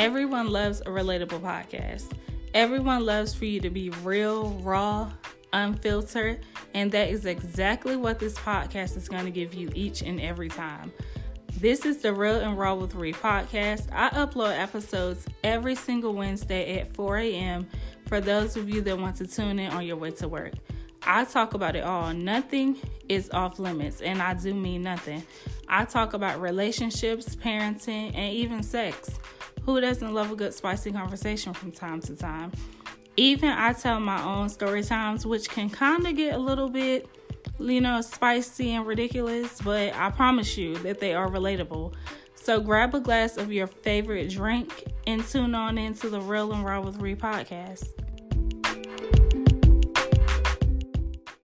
Everyone loves a relatable podcast. Everyone loves for you to be real, raw, unfiltered, and that is exactly what this podcast is going to give you each and every time. This is the Real and Raw with Re podcast. I upload episodes every single Wednesday at 4 a.m. for those of you that want to tune in on your way to work. I talk about it all. Nothing is off limits, and I do mean nothing. I talk about relationships, parenting, and even sex. Who doesn't love a good spicy conversation from time to time? Even I tell my own story times, which can kind of get a little bit, you know, spicy and ridiculous, but I promise you that they are relatable. So grab a glass of your favorite drink and tune on into the Real and Raw with Re podcast.